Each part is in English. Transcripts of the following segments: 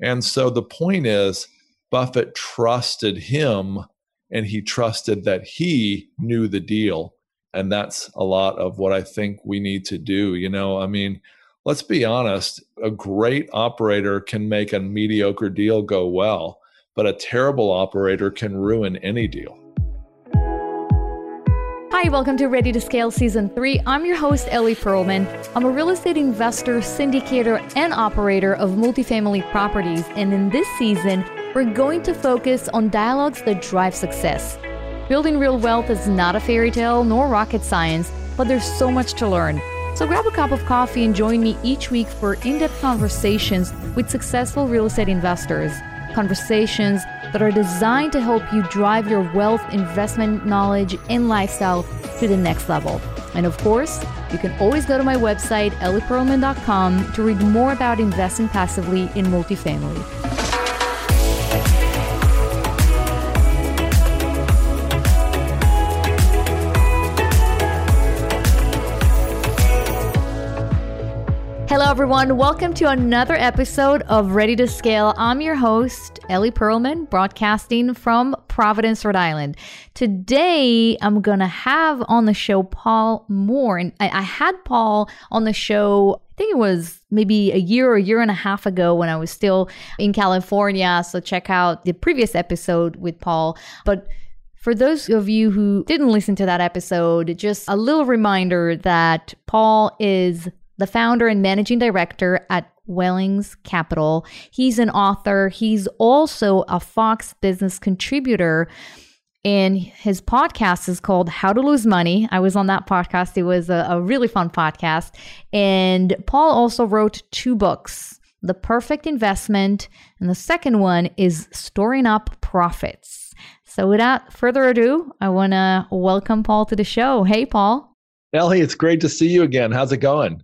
And so the point is, Buffett trusted him and he trusted that he knew the deal. And that's a lot of what I think we need to do. You know, I mean, let's be honest, a great operator can make a mediocre deal go well, but a terrible operator can ruin any deal. Hi, welcome to Ready to Scale Season 3. I'm your host, Ellie Perlman. I'm a real estate investor, syndicator, and operator of multifamily properties. And in this season, we're going to focus on dialogues that drive success. Building real wealth is not a fairy tale nor rocket science, but there's so much to learn. So grab a cup of coffee and join me each week for in depth conversations with successful real estate investors. Conversations that are designed to help you drive your wealth, investment knowledge, and lifestyle to the next level. And of course, you can always go to my website, ellieperlman.com, to read more about investing passively in multifamily. Everyone. Welcome to another episode of Ready to Scale. I'm your host, Ellie Perlman, broadcasting from Providence, Rhode Island. Today, I'm going to have on the show Paul Moore. And I, I had Paul on the show I think it was maybe a year or a year and a half ago when I was still in California. So check out the previous episode with Paul. But for those of you who didn't listen to that episode, just a little reminder that Paul is the founder and managing director at Wellings Capital. He's an author. He's also a Fox business contributor. And his podcast is called How to Lose Money. I was on that podcast. It was a, a really fun podcast. And Paul also wrote two books The Perfect Investment, and the second one is Storing Up Profits. So, without further ado, I want to welcome Paul to the show. Hey, Paul. Ellie, it's great to see you again. How's it going?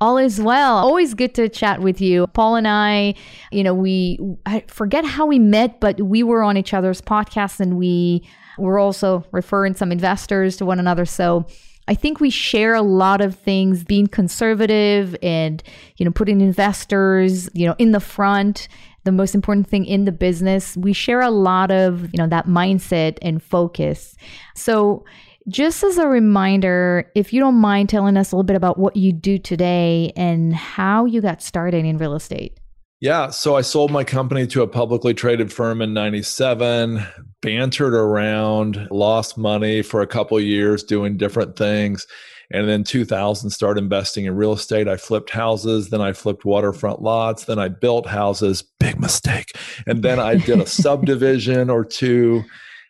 All is well. Always good to chat with you. Paul and I, you know, we, I forget how we met, but we were on each other's podcasts and we were also referring some investors to one another. So I think we share a lot of things being conservative and, you know, putting investors, you know, in the front the most important thing in the business. We share a lot of, you know, that mindset and focus. So just as a reminder, if you don't mind telling us a little bit about what you do today and how you got started in real estate. Yeah, so I sold my company to a publicly traded firm in 97, bantered around, lost money for a couple years doing different things. And then 2000 started investing in real estate. I flipped houses, then I flipped waterfront lots, then I built houses, big mistake. And then I did a subdivision or two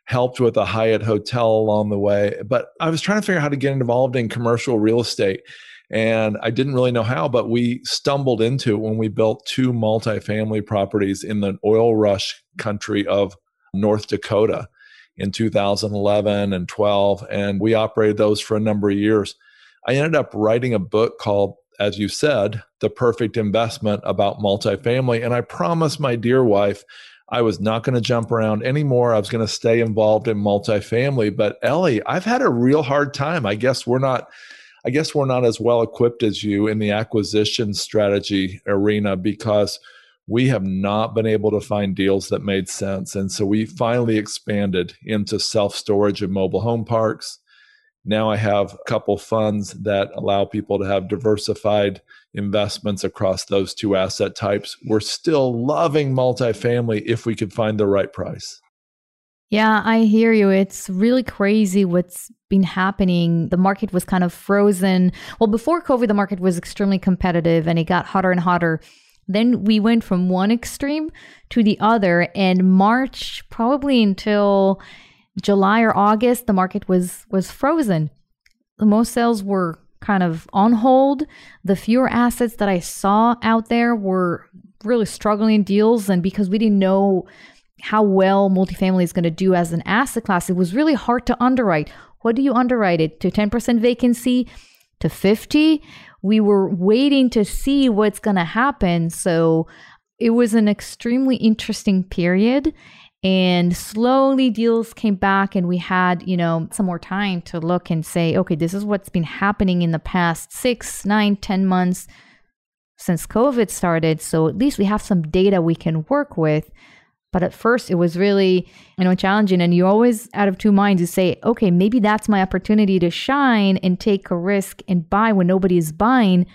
helped with a Hyatt hotel along the way. But I was trying to figure out how to get involved in commercial real estate. And I didn't really know how, but we stumbled into it when we built two multifamily properties in the oil rush country of North Dakota in 2011 and 12. And we operated those for a number of years. I ended up writing a book called, as you said, The Perfect Investment about multifamily. And I promised my dear wife I was not going to jump around anymore. I was going to stay involved in multifamily. But Ellie, I've had a real hard time. I guess we're not. I guess we're not as well equipped as you in the acquisition strategy arena because we have not been able to find deals that made sense. And so we finally expanded into self storage and mobile home parks. Now I have a couple funds that allow people to have diversified investments across those two asset types. We're still loving multifamily if we could find the right price. Yeah, I hear you. It's really crazy what's been happening. The market was kind of frozen. Well, before COVID, the market was extremely competitive and it got hotter and hotter. Then we went from one extreme to the other. And March, probably until July or August, the market was was frozen. Most sales were kind of on hold. The fewer assets that I saw out there were really struggling deals. And because we didn't know how well multifamily is going to do as an asset class, it was really hard to underwrite. What do you underwrite it to 10% vacancy to 50? We were waiting to see what's going to happen. So it was an extremely interesting period and slowly deals came back and we had you know some more time to look and say okay this is what's been happening in the past six nine ten months since COVID started. So at least we have some data we can work with. But at first, it was really, you know, challenging. And you're always out of two minds, you say, okay, maybe that's my opportunity to shine and take a risk and buy when nobody is buying.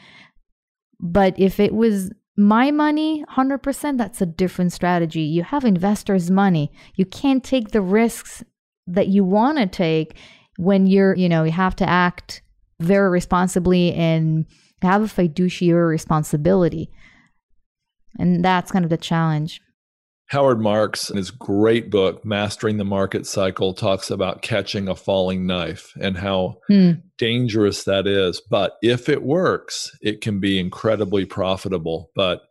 But if it was my money, 100%, that's a different strategy. You have investors' money. You can't take the risks that you want to take when you're, you know, you have to act very responsibly and have a fiduciary responsibility. And that's kind of the challenge. Howard Marks, in his great book, Mastering the Market Cycle, talks about catching a falling knife and how hmm. Dangerous that is. But if it works, it can be incredibly profitable. But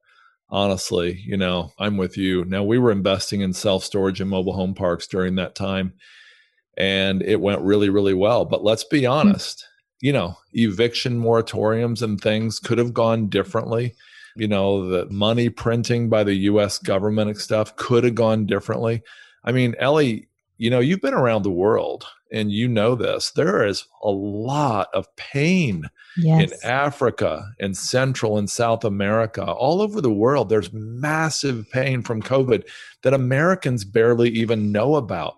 honestly, you know, I'm with you. Now, we were investing in self storage and mobile home parks during that time, and it went really, really well. But let's be hmm. honest, hmm. you know, eviction moratoriums and things could have gone differently you know, the money printing by the US government and stuff could have gone differently. I mean, Ellie, you know, you've been around the world and you know this. There is a lot of pain yes. in Africa and Central and South America, all over the world. There's massive pain from COVID that Americans barely even know about.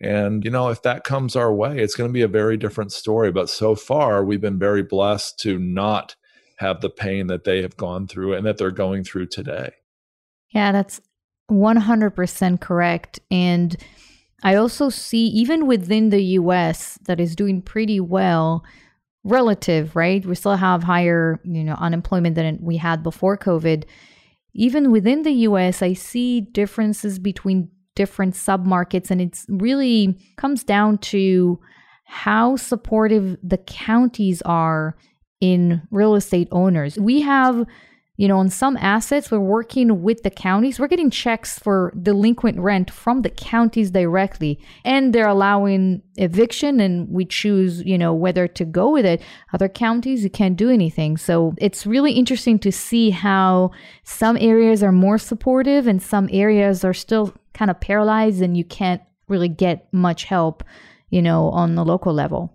And, you know, if that comes our way, it's going to be a very different story. But so far, we've been very blessed to not have the pain that they have gone through and that they're going through today. Yeah, that's 100% correct. And I also see, even within the US, that is doing pretty well relative, right? We still have higher, you know, unemployment than we had before COVID. Even within the US, I see differences between different submarkets, and it's really comes down to how supportive the counties are in real estate owners. We have, you know, on some assets, we're working with the counties. We're getting checks for delinquent rent from the counties directly, and they're allowing eviction, and we choose, you know, whether to go with it. Other counties, you can't do anything. So it's really interesting to see how some areas are more supportive and some areas are still kind of paralyzed, and you can't really get much help, you know, on the local level.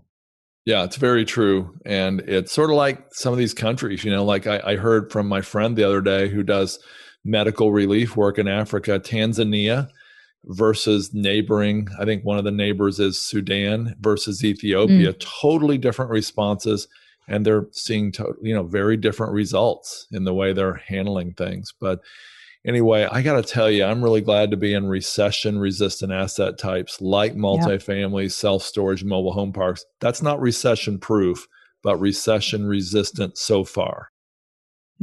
Yeah, it's very true. And it's sort of like some of these countries, you know, like I, I, heard from my friend the other day who does medical relief work in Africa, Tanzania versus neighboring, I think one of the neighbors is Sudan versus Ethiopia, mm. totally different responses. And they're seeing, to, you know, very different results in the way they're handling things. But anyway, I got to tell you, I'm really glad to be in recession resistant asset types like multifamily, yep. self storage, mobile home parks. That's not recession proof, but recession resistant so far.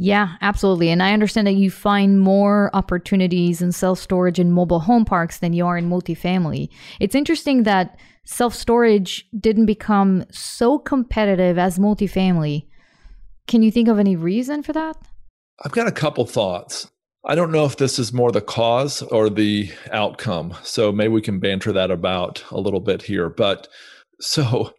Yeah, absolutely. And I understand that you find more opportunities in self storage and mobile home parks than you are in multifamily. It's interesting that self storage didn't become so competitive as multifamily. Can you think of any reason for that? I've got a couple thoughts. I don't know if this is more the cause or the outcome. So maybe we can banter that about a little bit here. But so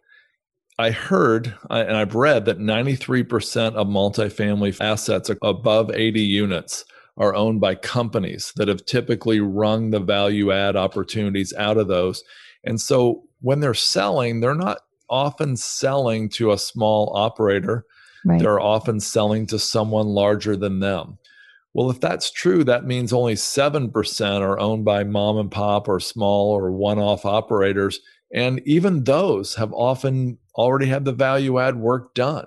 I heard and I've read that 93% of multifamily assets above 80 units are owned by companies that have typically wrung the value add opportunities out of those. And so when they're selling, they're not often selling to a small operator. Right. They're often selling to someone larger than them. Well, if that's true, that means only 7% are owned by mom and pop or small or one off operators. And even those have often already had the value add work done.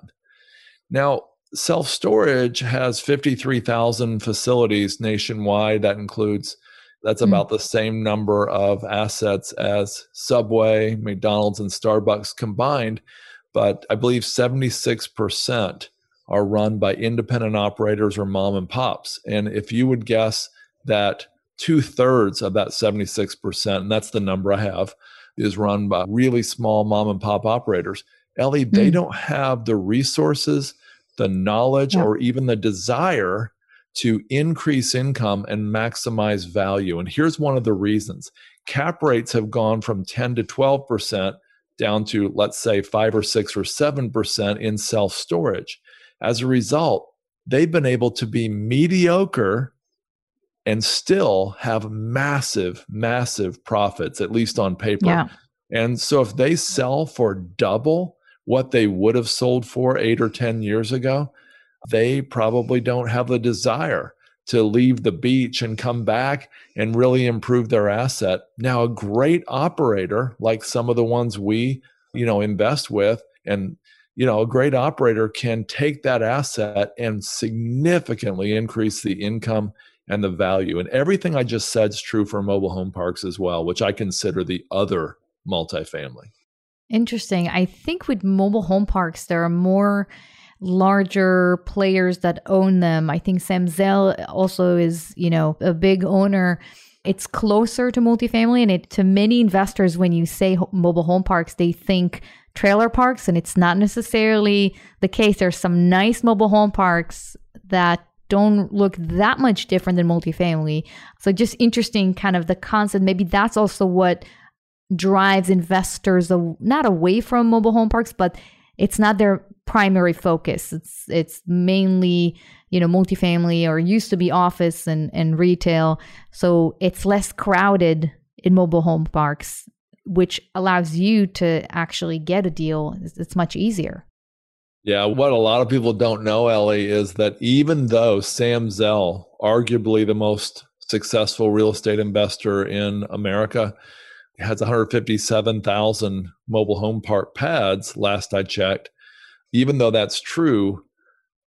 Now, self storage has 53,000 facilities nationwide. That includes, that's mm. about the same number of assets as Subway, McDonald's, and Starbucks combined. But I believe 76% are run by independent operators or mom and pops. And if you would guess that two thirds of that 76%, and that's the number I have, is run by really small mom and pop operators, Ellie, mm. they hmm. don't have the resources, the knowledge, yeah. or even the desire to increase income and maximize value. And here's one of the reasons cap rates have gone from 10 to 12% down to, let's say, five or six or 7% in self storage. As a result, they've been able to be mediocre and still have massive, massive profits, at least on paper. Yeah. And so if they sell for double what they would have sold for eight or 10 years ago, they probably don't have the desire to leave the beach and come back and really improve their asset. Now, a great operator, like some of the ones we, you know, invest with, and you know, a great operator can take that asset and significantly increase the income and the value. And everything I just said is true for mobile home parks as well, which I consider the other multifamily. Interesting. I think with mobile home parks, there are more larger players that own them. I think Sam Zell also is, you know, a big owner. It's closer to multifamily, and it to many investors when you say mobile home parks, they think trailer parks, and it's not necessarily the case. There's some nice mobile home parks that don't look that much different than multifamily. So just interesting kind of the concept. Maybe that's also what drives investors not away from mobile home parks, but it's not their primary focus. It's it's mainly you know multifamily or used to be office and and retail. So it's less crowded in mobile home parks, which allows you to actually get a deal. It's, much easier. Yeah, what a lot of people don't know, Ellie, is that even though Sam Zell, arguably the most successful real estate investor in America, has 157,000 mobile home park pads, last I checked, even though that's true,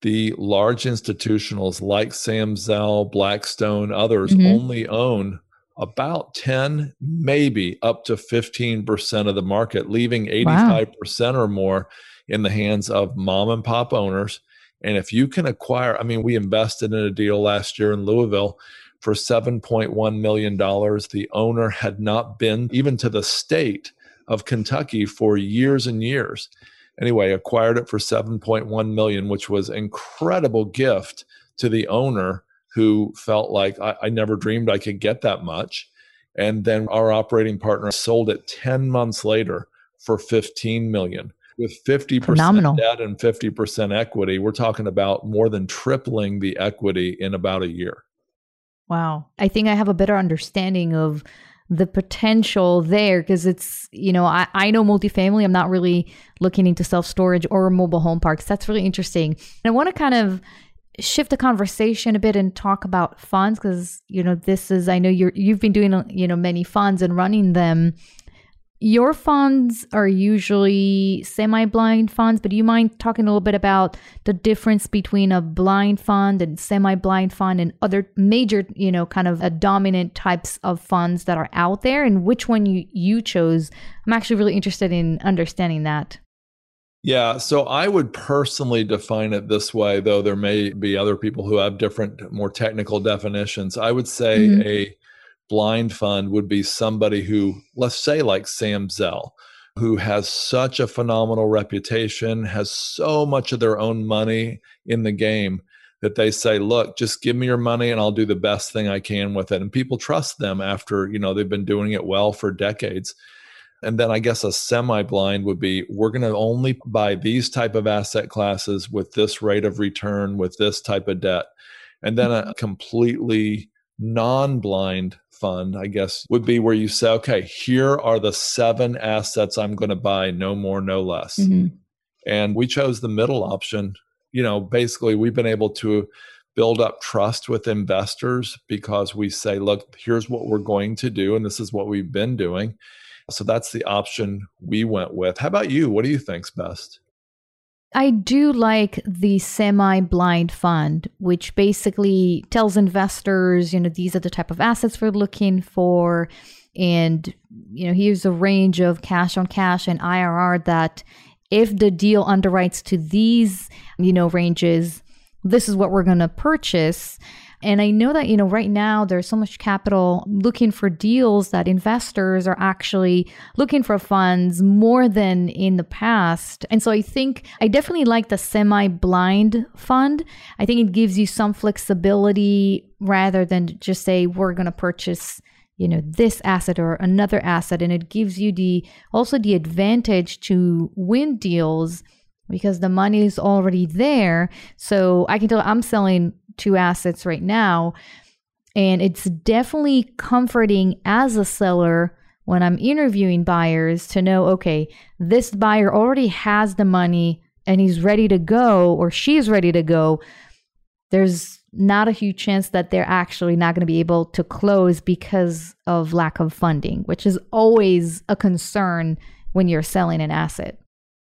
the large institutionals like Sam Zell, Blackstone, others mm-hmm. only own about 10, maybe up to 15% of the market, leaving 85% wow. or more in the hands of mom and pop owners. And if you can acquire, I mean, we invested in a deal last year in Louisville for $7.1 million. The owner had not been even to the state of Kentucky for years and years. Anyway, acquired it for 7.1 million, which was incredible gift to the owner who felt like I, I never dreamed I could get that much. And then our operating partner sold it 10 months later for 15 million with 50% Phenomenal. debt and 50% equity, we're talking about more than tripling the equity in about a year. Wow. I think I have a better understanding of the potential there because it's, you know, I, I know multifamily. I'm not really looking into self storage or mobile home parks. That's really interesting. And I want to kind of shift the conversation a bit and talk about funds because, you know, this is, I know you're, you've been doing, you know, many funds and running them your funds are usually semi blind funds, but do you mind talking a little bit about the difference between a blind fund and semi blind fund and other major, you know, kind of a dominant types of funds that are out there and which one you, you chose? I'm actually really interested in understanding that. Yeah, so I would personally define it this way, though there may be other people who have different, more technical definitions. I would say mm-hmm. a blind fund would be somebody who, let's say, like Sam Zell, who has such a phenomenal reputation, has so much of their own money in the game that they say, look, just give me your money and I'll do the best thing I can with it. And people trust them after, you know, they've been doing it well for decades. And then I guess a semi-blind would be we're going to only buy these type of asset classes with this rate of return with this type of debt. And then a mm-hmm. completely non-blind fund, I guess, would be where you say, okay, here are the seven assets I'm going to buy, no more, no less. Mm-hmm. And we chose the middle option. You know, basically, we've been able to build up trust with investors because we say, look, here's what we're going to do, and this is what we've been doing. So that's the option we went with. How about you? What do you think's best? I do like the semi blind fund, which basically tells investors, you know, these are the type of assets we're looking for. And, you know, here's a range of cash on cash and IRR that if the deal underwrites to these, you know, ranges, this is what we're going to purchase. And I know that, you know, right now there's so much capital looking for deals that investors are actually looking for funds more than in the past. And so I think I definitely like the semi blind fund. I think it gives you some flexibility rather than just say, we're going to purchase you know this asset or another asset and it gives you the also the advantage to win deals because the money is already there so i can tell i'm selling two assets right now. And it's definitely comforting as a seller when I'm interviewing buyers to know okay, this buyer already has the money and he's ready to go or she's ready to go, there's not a huge chance that they're actually not going to be able to close because of lack of funding, which is always a concern when you're selling an asset.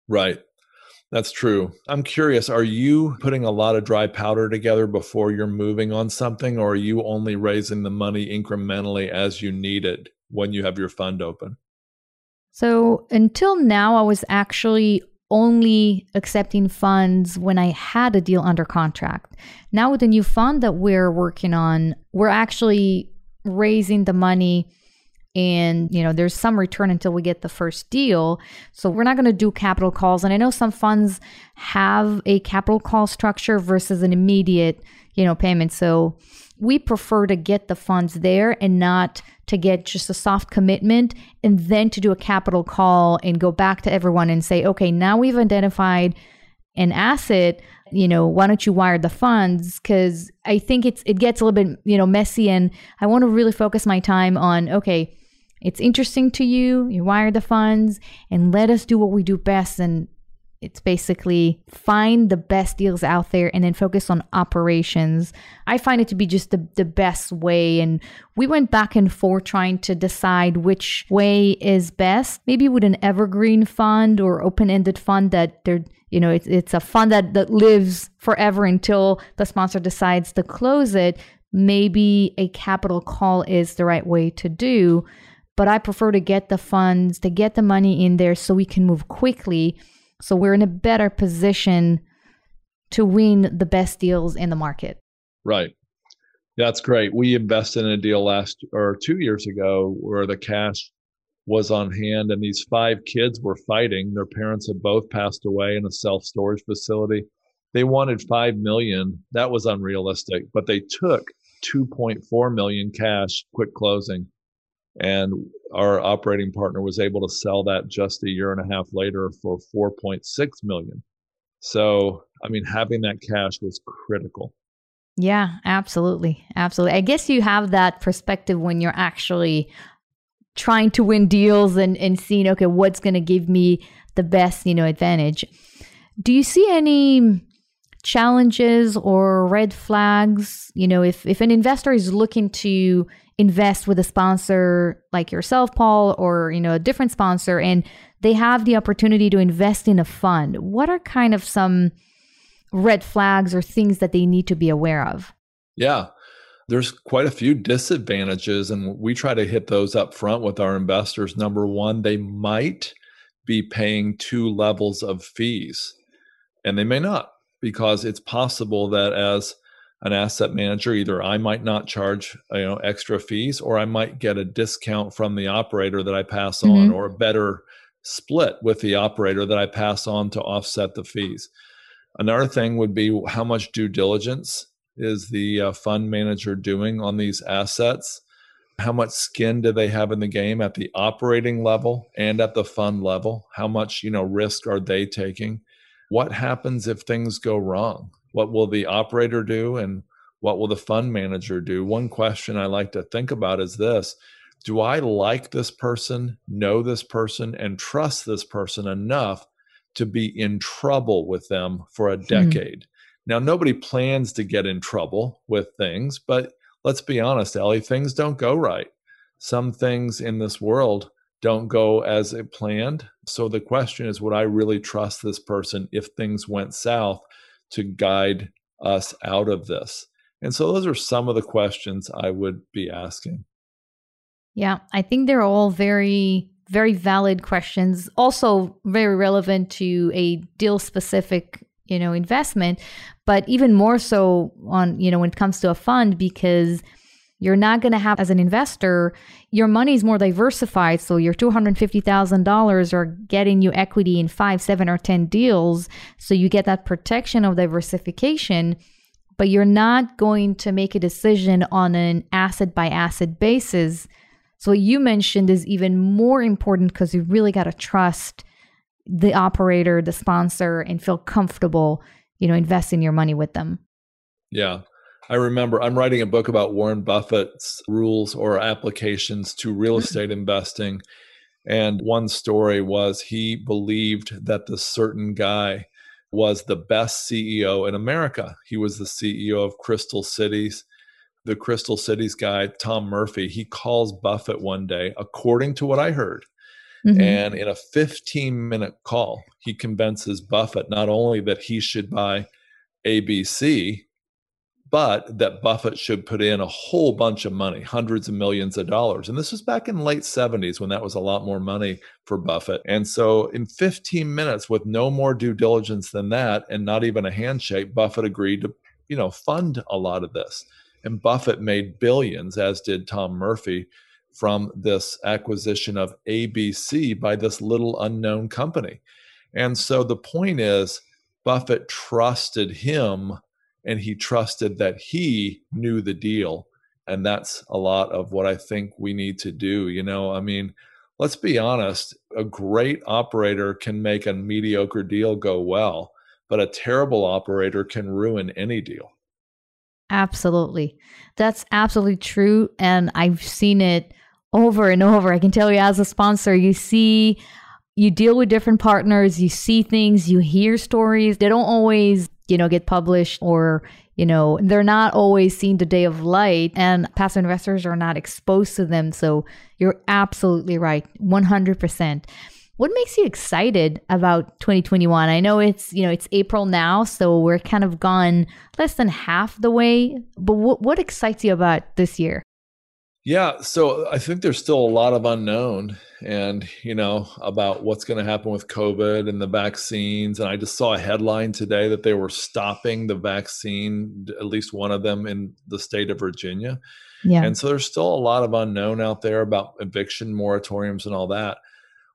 Right. That's true. I'm curious, are you putting a lot of dry powder together before you're moving on something, or are you only raising the money incrementally as you need it when you have your fund open? So until now, I was actually only accepting funds when I had a deal under contract. Now, with the new fund that we're working on, we're actually raising the money and you know there's some return until we get the first deal. So we're not going to do capital calls. And i know some funds have a capital call structure versus an immediate you know payment. So we prefer to get the funds there and not to get just a soft commitment and then to do a capital call and go back to everyone and say okay now we've identified an asset. You know why don't you wire the funds? Because i think it's it gets a little bit you know messy. And i want to really focus my time on okay it's interesting to you, you wire the funds, and let us do what we do best. And it's basically find the best deals out there and then focus on operations. I find it to be just the, the best way. And we went back and forth trying to decide which way is best. Maybe with an evergreen fund or open ended fund that they're you know it's, it's a fund that, that lives forever until the sponsor decides to close it maybe a capital call is the right way to do but I prefer to get the funds, to get the money in there so we can move quickly. So we're in a better position to win the best deals in the market. Right. That's great. We invested in a deal last or two years ago where the cash was on hand and these five kids were fighting. Their parents had both passed away in a self storage facility. They wanted 5 million. That was unrealistic, but they took 2.4 million cash quick closing and our operating partner was able to sell that just a year and a half later for 4.6 million. So i mean having that cash was critical. Yeah absolutely. Absolutely. I guess you have that perspective when you're actually trying to win deals and, and seeing okay what's going to give me the best you know advantage. Do you see any challenges or red flags? You know if if an investor is looking to invest with a sponsor like yourself, Paul, or you know a different sponsor, and they have the opportunity to invest in a fund, what are kind of some red flags or things that they need to be aware of? Yeah, there's quite a few disadvantages, and we try to hit those up front with our investors. Number one, they might be paying two levels of fees, and they may not because it's possible that as an asset manager. Either i might not charge you know extra fees or i might get a discount from the operator that i pass mm-hmm. on or a better split with the operator that i pass on to offset the fees. Another thing would be how much due diligence is the uh, fund manager doing on these assets? How much skin do they have in the game at the operating level and at the fund level? How much you know risk are they taking? What happens if things go wrong what will the operator do and what will the fund manager do? One question I like to think about is this Do I like this person, know this person, and trust this person enough to be in trouble with them for a hmm. decade? Mm. Now, nobody plans to get in trouble with things, but let's be honest, Ellie, things don't go right. Some things in this world don't go as it planned. So the question is would I really trust this person if things went south? To guide us out of this? And so those are some of the questions I would be asking. Yeah, I think they're all very, very valid questions. Also, very relevant to a deal specific, you know, investment, but even more so on, you know, when it comes to a fund because you're not going to have, as an investor, your money is more diversified. So your $250,000 are getting you equity in five, seven, or 10 deals. So you get that protection of diversification, but you're not going to make a decision on an asset by asset basis. So what you mentioned is even more important because you really got to trust the operator, the sponsor, and feel comfortable, you know, investing your money with them. Yeah. I remember I'm writing a book about Warren Buffett's rules or applications to real mm-hmm. estate investing. And one story was he believed that the certain guy was the best CEO in America. He was the CEO of Capital Cities. The Capital Cities guy, Tom Murphy, he calls Buffett one day, according to what I heard. Mm-hmm. And in a 15 minute call, he convinces Buffett not only that he should buy ABC, but that Buffett should put in a whole bunch of money, hundreds of millions of dollars. And this was back in late 70s when that was a lot more money for Buffett. And so in 15 minutes with no more due diligence than that and not even a handshake, Buffett agreed to, you know, fund a lot of this. And Buffett made billions as did Tom Murphy from this acquisition of ABC by this little unknown company. And so the point is Buffett trusted him and he trusted that he knew the deal. And that's a lot of what i think we need to do you know? I mean let's be honest a great operator can make a mediocre deal go well but a terrible operator can ruin any deal. Absolutely. That's absolutely true and i've seen it over and over. I can tell you as a sponsor you see you deal with different partners you see things you hear stories. They don't always you know, get published or, you know, they're not always seen the day of light and passive investors are not exposed to them. So you're absolutely right. 100%. What makes you excited about 2021? I know it's, you know, it's April now, so we're kind of gone less than half the way, but what what excites you about this year? Yeah, so I think there's still a lot of unknown and, you know, about what's going to happen with COVID and the vaccines. And I just saw a headline today that they were stopping the vaccine, at least one of them in the state of Virginia. Yeah. And so there's still a lot of unknown out there about eviction moratoriums and all that.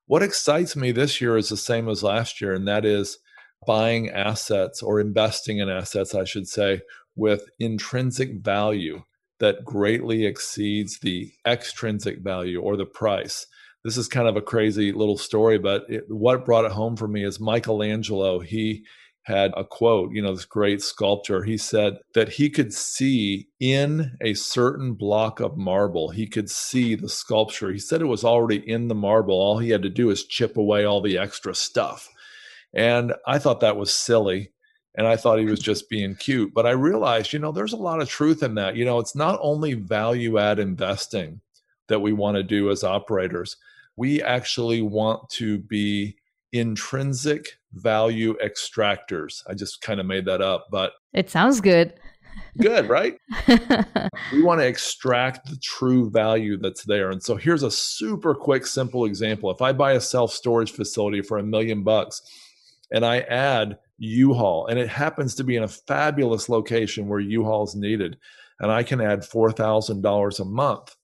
What excites me this year is the same as last year, and that is buying assets or investing in assets, I should say, with intrinsic value that greatly exceeds the extrinsic value or the price. This is kind of a crazy little story, but it, what brought it home for me is Michelangelo. He had a quote, you know, this great sculptor. He said that he could see in a certain block of marble, he could see the sculpture. He said it was already in the marble. All he had to do is chip away all the extra stuff. And I thought that was silly and I thought he was just being cute. But I realized, you know, there's a lot of truth in that. You know, it's not only value add investing that we want to do as operators, we actually want to be intrinsic value extractors. I just kind of made that up, but it sounds good. Good, right? we want to extract the true value that's there. And so here's a super quick, simple example. If I buy a self storage facility for a million bucks and I add U-Haul, and it happens to be in a fabulous location where U-Haul is needed, and I can add four thousand dollars a month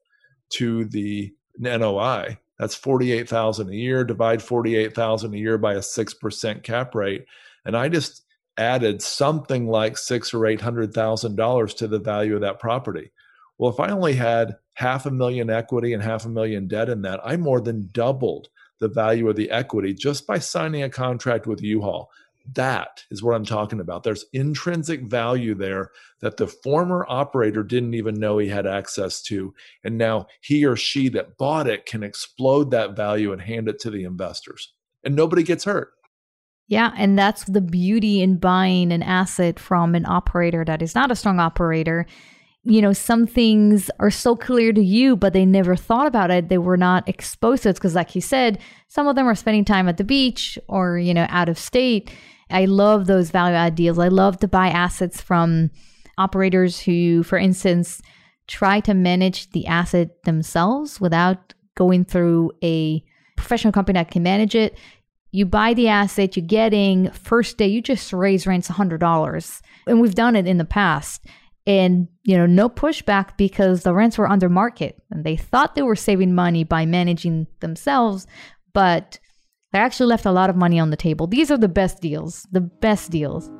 to the NOI. That's forty-eight thousand a year. Divide forty-eight thousand a year by a six percent cap rate, and I just added something like six or eight hundred thousand dollars to the value of that property. Well, if I only had half a million equity and half a million debt in that, I more than doubled the value of the equity just by signing a contract with U-Haul. That is what I'm talking about. There's intrinsic value there that the former operator didn't even know he had access to. And now he or she that bought it can explode that value and hand it to the investors. And nobody gets hurt. Yeah, and that's the beauty in buying an asset from an operator that is not a strong operator. You know, some things are so clear to you, but they never thought about it. They were not exposed to it because, like you said, some of them are spending time at the beach or, you know, out of state I love those value add deals. I love to buy assets from operators who, for instance, try to manage the asset themselves without going through a professional company that can manage it. You buy the asset, you're getting first day, you just raise rents $100. And we've done it in the past. And, you know, no pushback because the rents were under market and they thought they were saving money by managing themselves. But they actually left a lot of money on the table. These are the best deals, the best deals.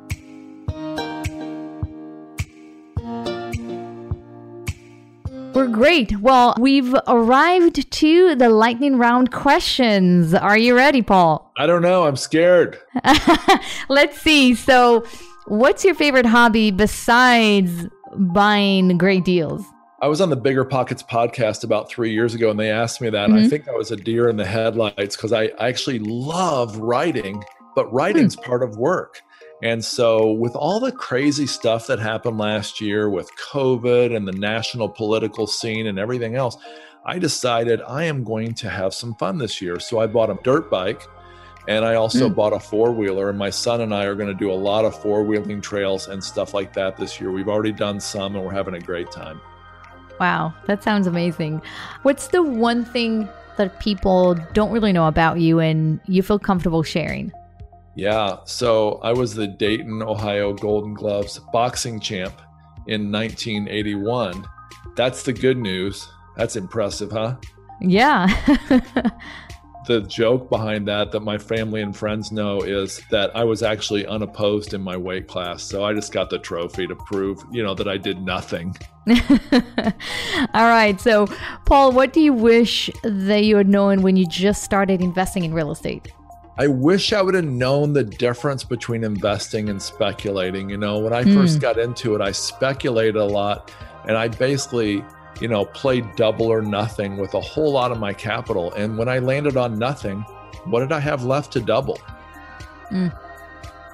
We're great. Well, we've arrived to the lightning round questions. Are you ready, Paul? I don't know. I'm scared. Let's see. So, what's your favorite hobby besides buying great deals? I was on the Bigger Pockets podcast about three years ago, and they asked me that. Mm-hmm. I think I was a deer in the headlights because I, I, actually love writing, but writing's mm. part of work. And so, with all the crazy stuff that happened last year with COVID and the national political scene and everything else, I decided I am going to have some fun this year. So, I bought a dirt bike and I also mm. bought a four wheeler. And my son and I are going to do a lot of four wheeling trails and stuff like that this year. We've already done some and we're having a great time. Wow, that sounds amazing. What's the one thing that people don't really know about you and you feel comfortable sharing? Yeah, so I was the Dayton, Ohio Golden Gloves boxing champ in 1981. That's the good news. That's impressive, huh? Yeah. the joke behind that that my family and friends know is that I was actually unopposed in my weight class. So I just got the trophy to prove, you know, that I did nothing. All right. So, Paul, what do you wish that you had known when you just started investing in real estate? I wish I would have known the difference between investing and speculating. You know, when I mm. first got into it, I speculated a lot and I basically you know, played double or nothing with a whole lot of my capital. And when I landed on nothing, what did I have left to double? Mm.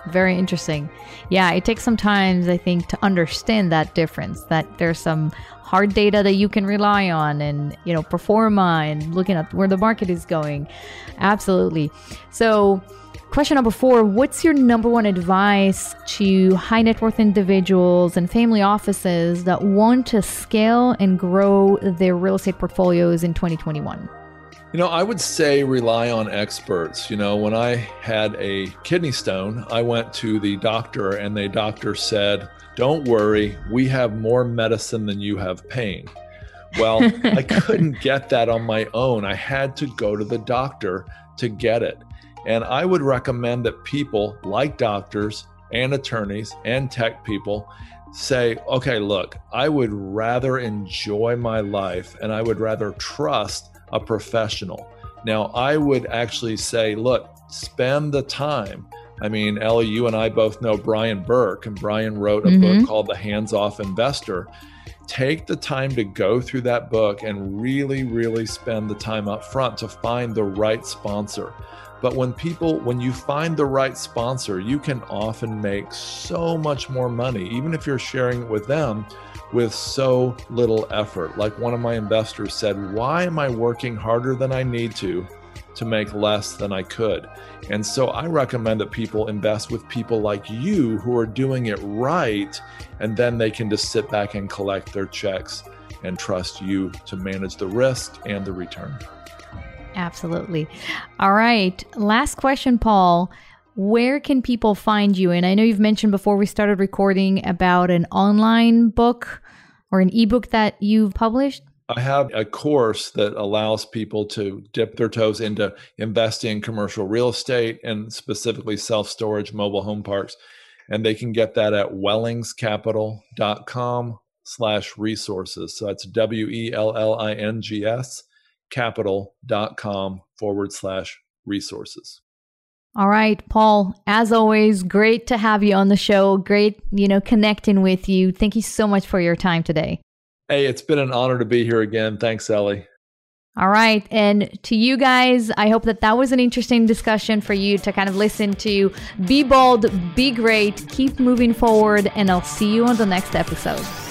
Very interesting. Yeah, it takes some time, I think, to understand that difference. That there's some hard data that you can rely on, and you know, pro forma, and looking at where the market is going. Absolutely. So, Question number four What's your number one advice to high net worth individuals and family offices that want to scale and grow their real estate portfolios in 2021? You know, I would say rely on experts. You know, when I had a kidney stone, I went to the doctor, and the doctor said, Don't worry, we have more medicine than you have pain. Well, I couldn't get that on my own. I had to go to the doctor to get it. And I would recommend that people like doctors and attorneys and tech people say, okay, look, I would rather enjoy my life and I would rather trust a professional. Now, I would actually say, look, spend the time. I mean, Ellie, you and I both know Brian Burke, and Brian wrote a mm-hmm. book called The Hands Off Investor. Take the time to go through that book and really, really spend the time up front to find the right sponsor. But when people, when you find the right sponsor, you can often make so much more money, even if you're sharing it with them with so little effort. Like one of my investors said, Why am I working harder than I need to to make less than I could? And so I recommend that people invest with people like you who are doing it right, and then they can just sit back and collect their checks and trust you to manage the risk and the return. Absolutely. All right. Last question, Paul. Where can people find you? And I know you've mentioned before we started recording about an online book or an ebook that you've published. I have a course that allows people to dip their toes into investing in commercial real estate and specifically self storage mobile home parks. And they can get that at wellingscapital.com slash resources. So that's W E L L I N G S capital.com forward slash resources. All right, Paul, as always, great to have you on the show. Great, you know, connecting with you. Thank you so much for your time today. Hey, it's been an honor to be here again. Thanks, Ellie. All right. And to you guys, I hope that that was an interesting discussion for you to kind of listen to. Be bold, be great, keep moving forward, and I'll see you on the next episode.